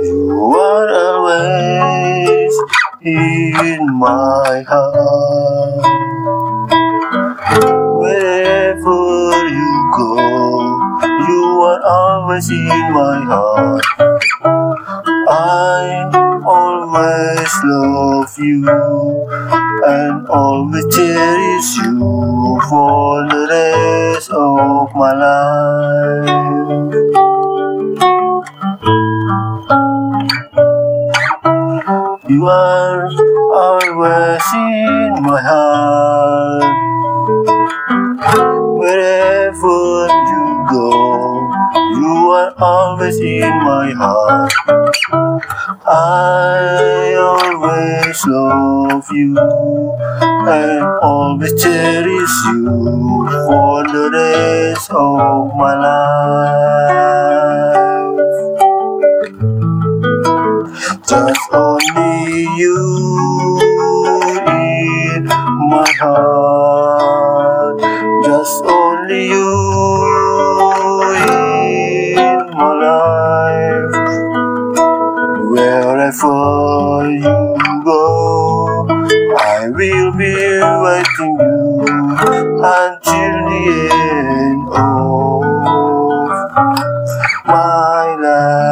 You are always in my heart. Wherever you go, you are always in my heart. I always love you and always cherish you for the rest of my life. You are always in my heart. Wherever you go, you are always in my heart. I always love you and always cherish you for the rest of my life. Just only you in my heart. Just only you in my life. Wherever you go, I will be waiting you until the end of my life.